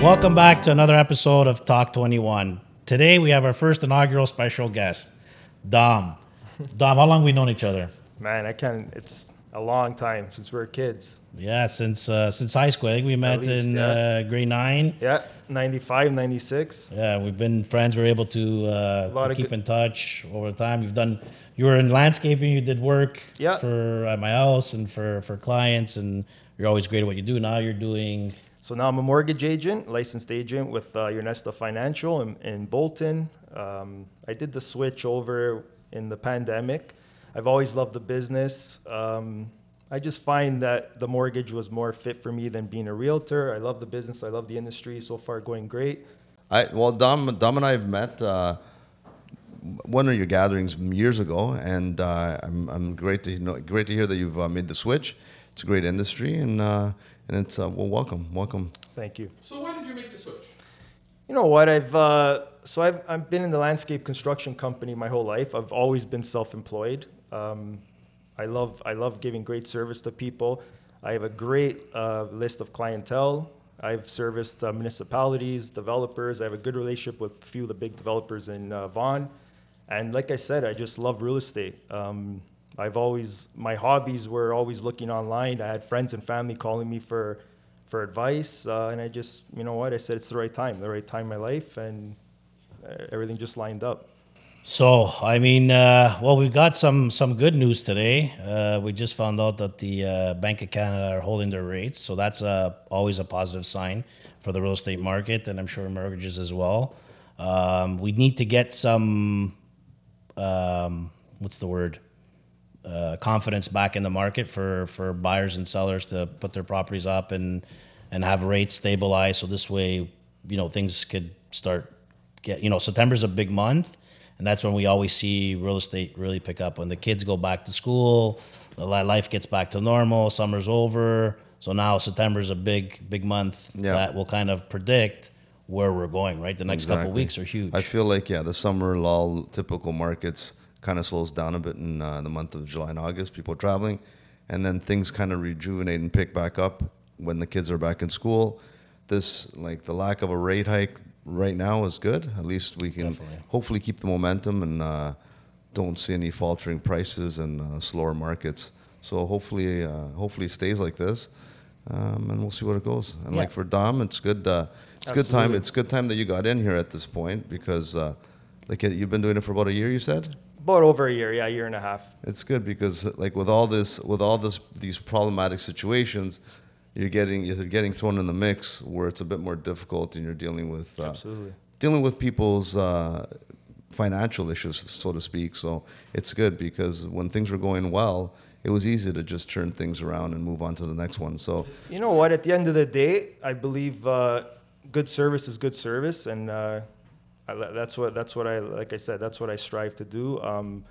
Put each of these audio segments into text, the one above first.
Welcome back to another episode of Talk 21. Today we have our first inaugural special guest, Dom. Dom, how long we known each other? Man, I can't. It's a long time since we were kids. Yeah, since uh, since high school. I think we met least, in yeah. uh, grade nine. Yeah, 95, 96. Yeah, we've been friends. We are able to, uh, to keep good- in touch over time. You've done. You were in landscaping. You did work Yeah. for at my house and for for clients, and you're always great at what you do. Now you're doing. So now I'm a mortgage agent, licensed agent with uh, Ernesta Financial in, in Bolton. Um, I did the switch over in the pandemic. I've always loved the business. Um, I just find that the mortgage was more fit for me than being a realtor. I love the business. I love the industry. So far, going great. I well, Dom, Dom and I have met uh, one of your gatherings years ago, and uh, I'm, I'm great to know, great to hear that you've uh, made the switch. It's a great industry, and uh, and it's uh, well, welcome, welcome. Thank you. So why did you make the switch? You know what? I've uh, so I've I've been in the landscape construction company my whole life. I've always been self-employed. Um, I love I love giving great service to people. I have a great uh, list of clientele. I've serviced uh, municipalities, developers. I have a good relationship with a few of the big developers in uh, Vaughan. And like I said, I just love real estate. Um, I've always my hobbies were always looking online. I had friends and family calling me for for advice, uh, and I just you know what I said it's the right time, the right time in my life, and uh, everything just lined up. So, I mean, uh, well, we've got some some good news today. Uh, we just found out that the uh, Bank of Canada are holding their rates, so that's uh, always a positive sign for the real estate market, and I'm sure mortgages as well. Um, we need to get some, um, what's the word, uh, confidence back in the market for for buyers and sellers to put their properties up and and have rates stabilize. So this way, you know, things could start get. You know, September's a big month, and that's when we always see real estate really pick up when the kids go back to school, life gets back to normal, summer's over. So now September's a big big month Yeah. that will kind of predict where we're going. Right, the next couple Exactly. weeks are huge. I feel like yeah, the summer lull, typical markets kind of slows down a bit in uh, the month of July and August. People are traveling, and then things kind of rejuvenate and pick back up when the kids are back in school. This like the lack of a rate hike right now is good. At least we can Definitely. hopefully keep the momentum and uh, don't see any faltering prices and uh, slower markets. So hopefully, uh, hopefully it stays like this, um, and we'll see where it goes. And Yeah. like for Dom, it's good. Uh, it's good time. It's good time that you got in here at this point because, uh, like, you've been doing it for about a year. You said About over a year, yeah, a year and a half. it's good because, like, with all this, with all this, these problematic situations, you're getting you're getting thrown in the mix where it's a bit more difficult and you're dealing with uh, Absolutely. dealing with people's uh, financial issues, so to speak. So it's good because when things were going well, it was easy to just turn things around and move on to the next one. So You know what? At the end of the day, I believe uh, good service is good service, and uh, I, that's what that's what I like. I said that's what I strive to do. Um,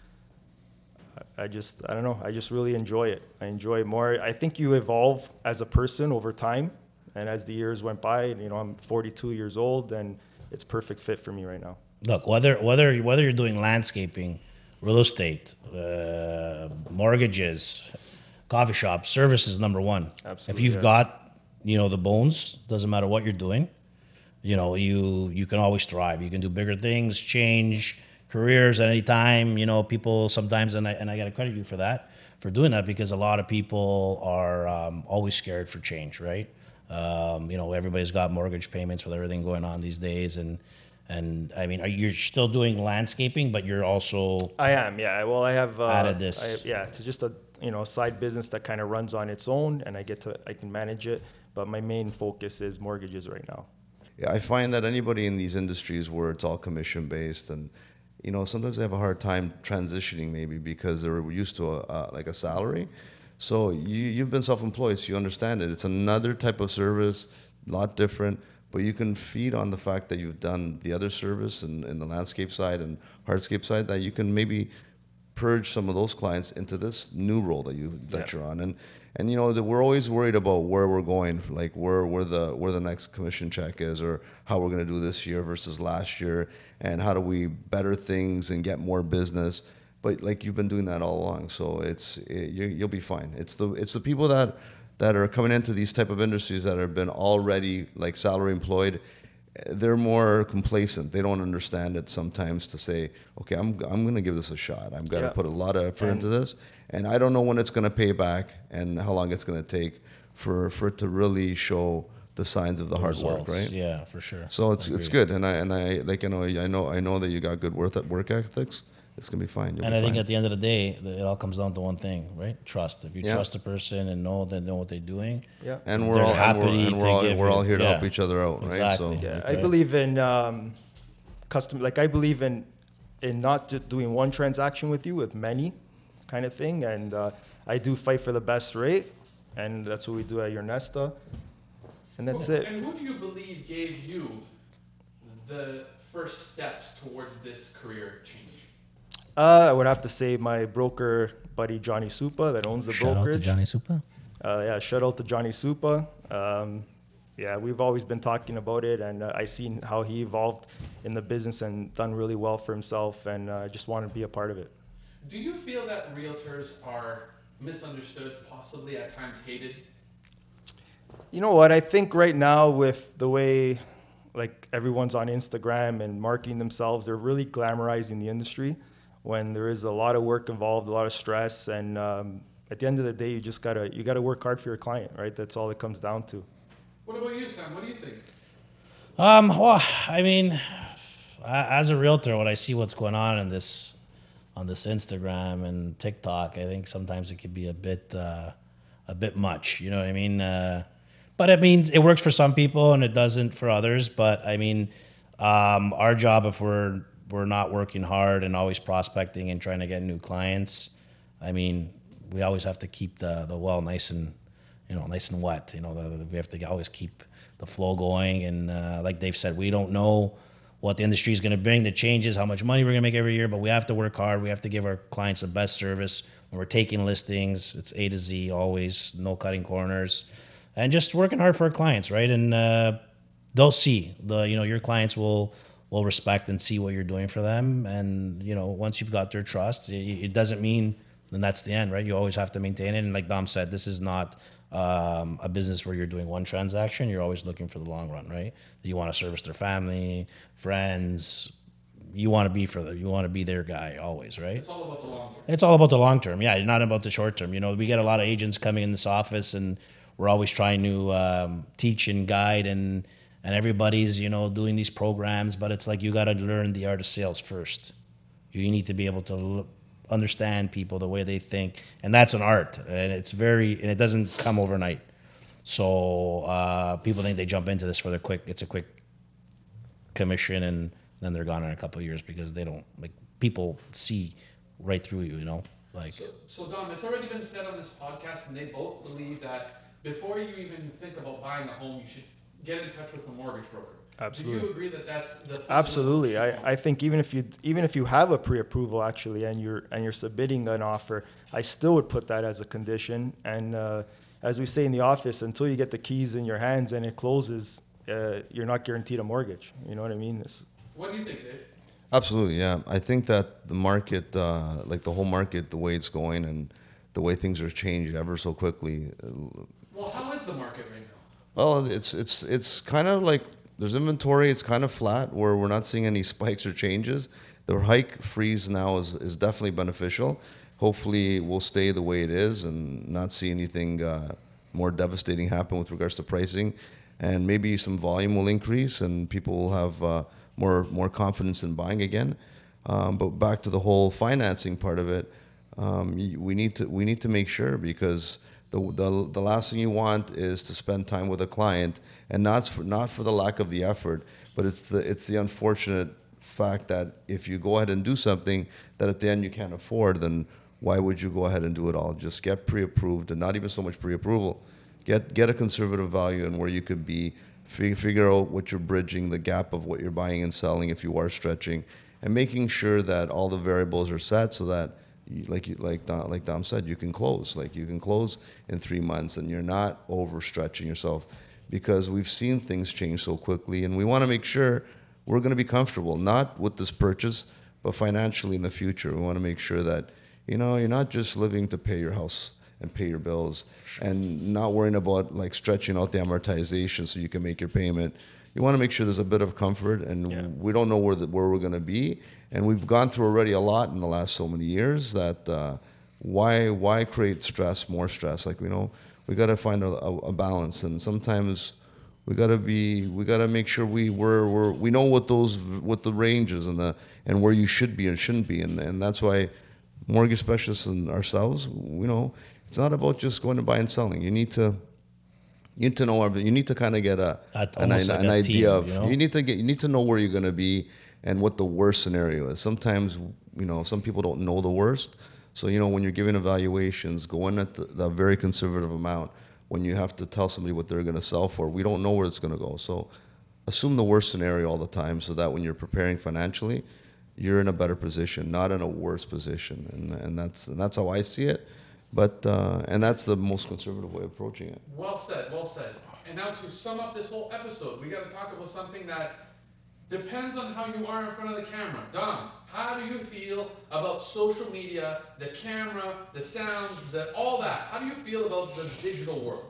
I I just I don't know. I just really enjoy it. I enjoy it more. I think you evolve as a person over time, and as the years went by, you know, I'm 42 years old, and it's perfect fit for me right now. Look, whether whether whether you're doing landscaping, real estate, uh, mortgages, coffee shop, services number one. Absolutely. if you've yeah. got, you know, the bones, doesn't matter what you're doing. You know, you you can always thrive. You can do bigger things, change careers at any time. You know, people sometimes, and I and I got to credit you for that, for doing that because a lot of people are um, always scared for change, right? Um, you know, everybody's got mortgage payments with everything going on these days, and and I mean, are you still doing landscaping, but you're also I am, yeah. Well, I have uh, Added this. I- yeah, it's just a you know side business that kind of runs on its own, and I get to I can manage it. But my main focus is mortgages right now. I find that anybody in these industries where it's all commission based and you know sometimes they have a hard time transitioning maybe because they're used to a, uh, like a salary. So you you've been self-employed, so you understand it. It's another type of service, a lot different, but you can feed on the fact that you've done the other service in, in the landscape side and hardscape side that you can maybe purge some of those clients into this new role that you that Yeah. you're on and and you know that we're always worried about where we're going like where where the where the next commission check is or how we're going to do this year versus last year and how do we better things and get more business. But like you've been doing that all along so it's it, you you'll be fine. It's the it's the people that that are coming into these type of industries that have been already like salary employed they're more complacent. They don't understand it sometimes to say, okay, I'm, I'm going to give this a shot. I'm going to Yeah. put a lot of effort And- into this, and I don't know when it's going to pay back and how long it's going to take for, for it to really show the signs of the, hard Results. work, right? Yeah, for sure. So it's it's good, and I and I like you know I know I know that you got good work ethics. It's gonna be fine. You'll And be I think fine. at the end of the day, it all comes down to one thing, right? Trust. If you Yeah. trust a person and know they know what they're doing, Yeah. and we're they're all and happy we're, and we're all, give we're all here to help each other out, right? Exactly. So Yeah, Like, I believe in um, custom. Like I believe in in not doing one transaction with you, with many, kind of thing. And uh, I do fight for the best rate, and that's what we do at Ernesta. And that's Who- it. And who do you believe gave you the first steps towards this career change? Uh, I would have to say my broker buddy Johnny Supa that owns the shout out brokerage. to Johnny Supa. Uh, yeah, shout out to Johnny Supa. Um, yeah, we've always been talking about it, and uh, I seen how he evolved in the business and done really well for himself, and uh, I just want to be a part of it. Do you feel that realtors are misunderstood, possibly at times hated? You know what? I think right now with the way like everyone's on Instagram and marketing themselves, they're really glamorizing the industry when there is a lot of work involved, a lot of stress, and um, at the end of the day, you just gotta you gotta work hard for your client, right? That's all it comes down to. What about you, Sam? What do you think? Um, well, I mean, as a realtor, when I see what's going on in this, on this Instagram and TikTok, I think sometimes it could be a bit, uh, a bit much. You know what I mean? Uh, but I mean, it works for some people and it doesn't for others. But I mean, um, our job if we're we're not working hard and always prospecting and trying to get new clients, I mean, we always have to keep the the well nice and you know nice and wet. You know, the, the- we have to always keep the flow going. And uh, like Dave said, we don't know what the industry is going to bring, the changes, how much money we're going to make every year, but we have to work hard. We have to give our clients the best service. When we're taking listings, it's A to Z always, no cutting corners, and just working hard for our clients, right? And uh, they'll see the you know your clients will will respect and see what you're doing for them. And you know once you've got their trust it, it doesn't mean then that's the end right? You always have to maintain it. And like dom said this is not um, a business where you're doing one transaction. You're always looking for the long run right? You want to service their family friends. You want to be for the, you want to be their guy always right? It's all about the long term. it's all about the long term. Yeah, not about the short term. You know, we get a lot of agents coming in this office, and we're always trying to um, teach and guide, and and everybody's you know doing these programs. But it's like you got to learn the art of sales first. You need to be able to understand people the way they think, and that's an art, and it's very and it doesn't come overnight. So uh, people think they jump into this for the quick. It's a quick commission and then they're gone in a couple of years because they don't like people see right through you you know like So, so Dom, it's already been said on this podcast, and they both believe that before you even think about buying a home, you should get in touch with a mortgage broker. Do Absolutely. you agree that that's the Absolutely. I. I think even if you even if you have a pre-approval actually and you're and you're submitting an offer, I still would put that as a condition. And uh, as we say in the office, until you get the keys in your hands and it closes, uh, you're not guaranteed a mortgage. You know what I mean? It's- What do you think, Dave? Absolutely, yeah. I think that the market, uh, like the whole market, the way it's going and the way things are changed ever so quickly. uh, Well, how is the market right now? Well, it's it's it's kind of like there's inventory. It's kind of flat where we're not seeing any spikes or changes. The hike freeze now is, is definitely beneficial. Hopefully, we'll stay the way it is and not see anything uh, more devastating happen with regards to pricing. And maybe some volume will increase and people will have uh, more more confidence in buying again. Um, but back to the whole financing part of it, um, we need to we need to make sure because the, the the last thing you want is to spend time with a client and not for not for the lack of the effort, but it's the it's the unfortunate fact that if you go ahead and do something that at the end you can't afford, then why would you go ahead and do it all? Just get pre-approved and not even so much pre-approval. Get get a conservative value and where you could be fi- figure out what you're bridging the gap of what you're buying and selling if you are stretching and making sure that all the variables are set so that like you, like Dom, like Dom said, you can close. Like you can close in three months, and you're not overstretching yourself, because we've seen things change so quickly, and we want to make sure we're going to be comfortable, not with this purchase, but financially in the future. We want to make sure that you know you're not just living to pay your house and pay your bills, and not worrying about like stretching out the amortization so you can make your payment. You want to make sure there's a bit of comfort, and Yeah. we don't know where the, where we're going to be, and we've gone through already a lot in the last so many years that uh, why why create stress, more stress? Like you know, we got to find a, a, balance, and sometimes we got to be we got to make sure we we're, we're we know what those what the range is and the and where you should be and shouldn't be, and and that's why mortgage specialists and ourselves, you know, it's not about just going to buy and selling. You need to you need to know everything. You need to kind of get a an, almost an idea team, of you know? you need to get you need to know where you're going to be and what the worst scenario is. Sometimes you know some people don't know the worst, so you know when you're giving evaluations, go in at the, the very conservative amount. When you have to tell somebody what they're going to sell for, we don't know where it's going to go. So assume the worst scenario all the time, so that when you're preparing financially, you're in a better position, not in a worse position, and and that's and that's how I see it. But uh, and that's the most conservative way of approaching it. Well said, well said. And now to sum up this whole episode, we got to talk about something that depends on how you are in front of the camera. Dom, how do you feel about social media, the camera, the sound, the all that? How do you feel about the digital world?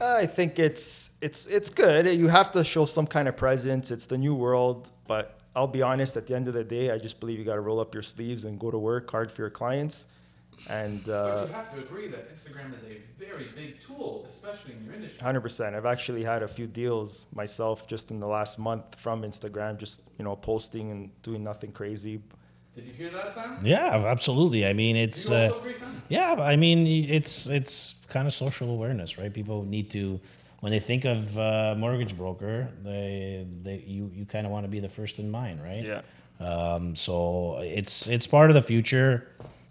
I think it's it's it's good. You have to show some kind of presence. It's the new world, but I'll be honest. At the end of the day, I just believe you got to roll up your sleeves and go to work hard for your clients. And but uh, you have to agree that Instagram is a very big tool, especially in your industry. hundred percent. I've actually had a few deals myself just in the last month from Instagram, just you know posting and doing nothing crazy. Did you hear that, Sam? Yeah, absolutely. I mean, it's you uh, agree, yeah. I mean, it's it's kind of social awareness, right? People need to when they think of uh, mortgage broker, they they you you kind of want to be the first in mind, right? Yeah. Um, so it's it's part of the future.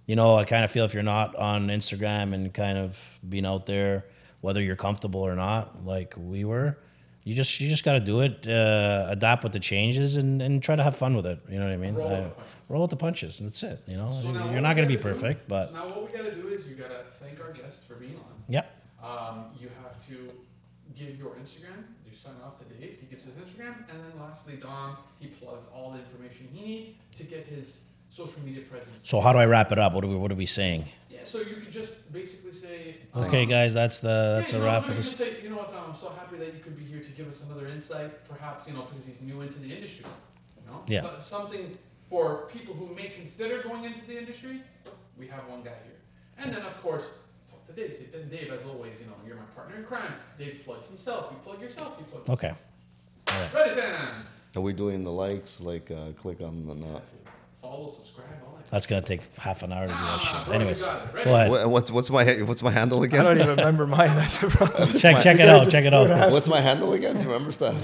You know, I kind of feel if you're not on Instagram and kind of being out there, whether you're comfortable or not, like we were, you just you just got to do it, uh, adapt with the changes, and, and try to have fun with it. You know what I mean? Roll with Uh, the punches. roll with the punches, and that's it. You know, So you're not going to be gotta do- perfect, but so now what we gotta do is you gotta thank our guest for being on. yeah. Um, you have to give your Instagram. You sign off to Dave. He gives his Instagram, and then lastly, Dom. He plugs all the information he needs to get his social media presence. So how do I wrap it up? What are we what are we saying? Yeah. So you could just basically say. um, Okay, guys, that's the that's yeah, a you know, wrap for can this. Say, you know what, Dom? I'm so happy that you could be here to give us another insight. Perhaps you know because he's new into the industry. You know. Yeah. So, something for people who may consider going into the industry. We have one guy here, and then of course. talk to Dave. Say, then Dave, as always, you know, you're my partner in crime. Dave plugs himself. You plug yourself. You plug. Okay. Ready, Sam? Are we doing the likes? Like uh, click on the. Uh, Follow, subscribe, all that. That's gonna take half an hour to do that nah, shit. Anyways, you got it. Ready? go ahead. What, what's what's my what's my handle again? I again? don't even remember mine. That's the problem. Check check it out. Check it out. What's my handle again? Do you remember stuff?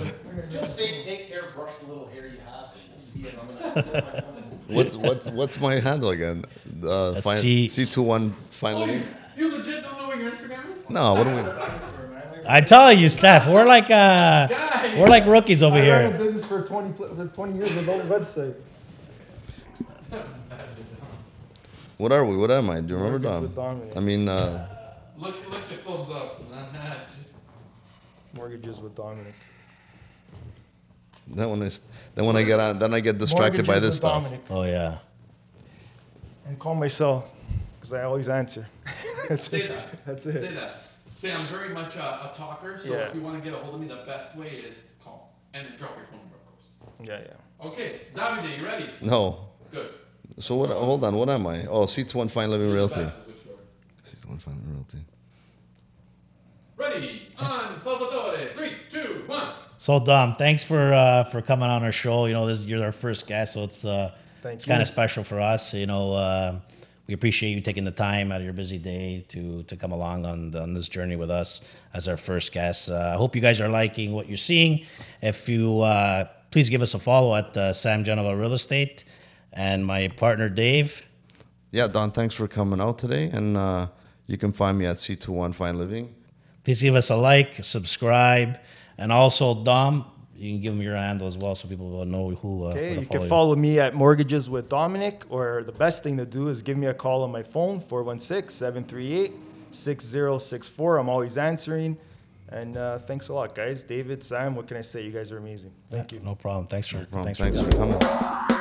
Just say, take care, brush the little hair you have, and we'll see it. I'm gonna throw my phone in. What's what's what's my handle again? Uh, That's fine, C- C two one Oh, finally. you, you legit don't know what your Instagram is? No, what do we? I tell you, Steph, we're like uh, Guys. we're like rookies over here. I ran a here. business for 20, pl- for 20 years without a website. What are we? What am I? Do you remember, Dom? with Domenic. I mean, uh, Look, look this thumbs up. Mortgages with Domenic. then when I s- then when I get on, then I get distracted by Mortgages this with stuff. Domenic. Oh yeah. And call my cell, because I always answer. That's Say it. that. That's Say that. Say I'm very much a, a talker, so Yeah. if you want to get a hold of me, the best way is call and then drop your phone number, of course. Yeah, yeah. Okay, Davide, you ready? No. Good. So what? Hold on. What am I? Oh, C two one Fine Living Realty. best is which word? C two one Fine Living Realty. Ready, on, Salvatore. Three, two, one. So Dom, thanks for uh, for coming on our show. You know, this you're our first guest, so it's uh, Thank it's kind of special for us. You know, uh, we appreciate you taking the time out of your busy day to to come along on on this journey with us as our first guest. Uh, I hope you guys are liking what you're seeing. If you uh, please give us a follow at uh, Sam Genova Real Estate and my partner Dave. Yeah, Don. Thanks for coming out today, and uh, you can find me at C two one Fine Living. Please give us a like, subscribe, and also Dom. You can give them your handle as well, so people will know who. Uh, Okay, you follow can follow me at Mortgages with Domenic, or the best thing to do is give me a call on my phone, 416 738 6064. I'm always answering. And uh, thanks a lot, guys. David, Sam, what can I say? You guys are amazing. Thank you. No problem. Thanks for Well, thanks, thanks for for coming.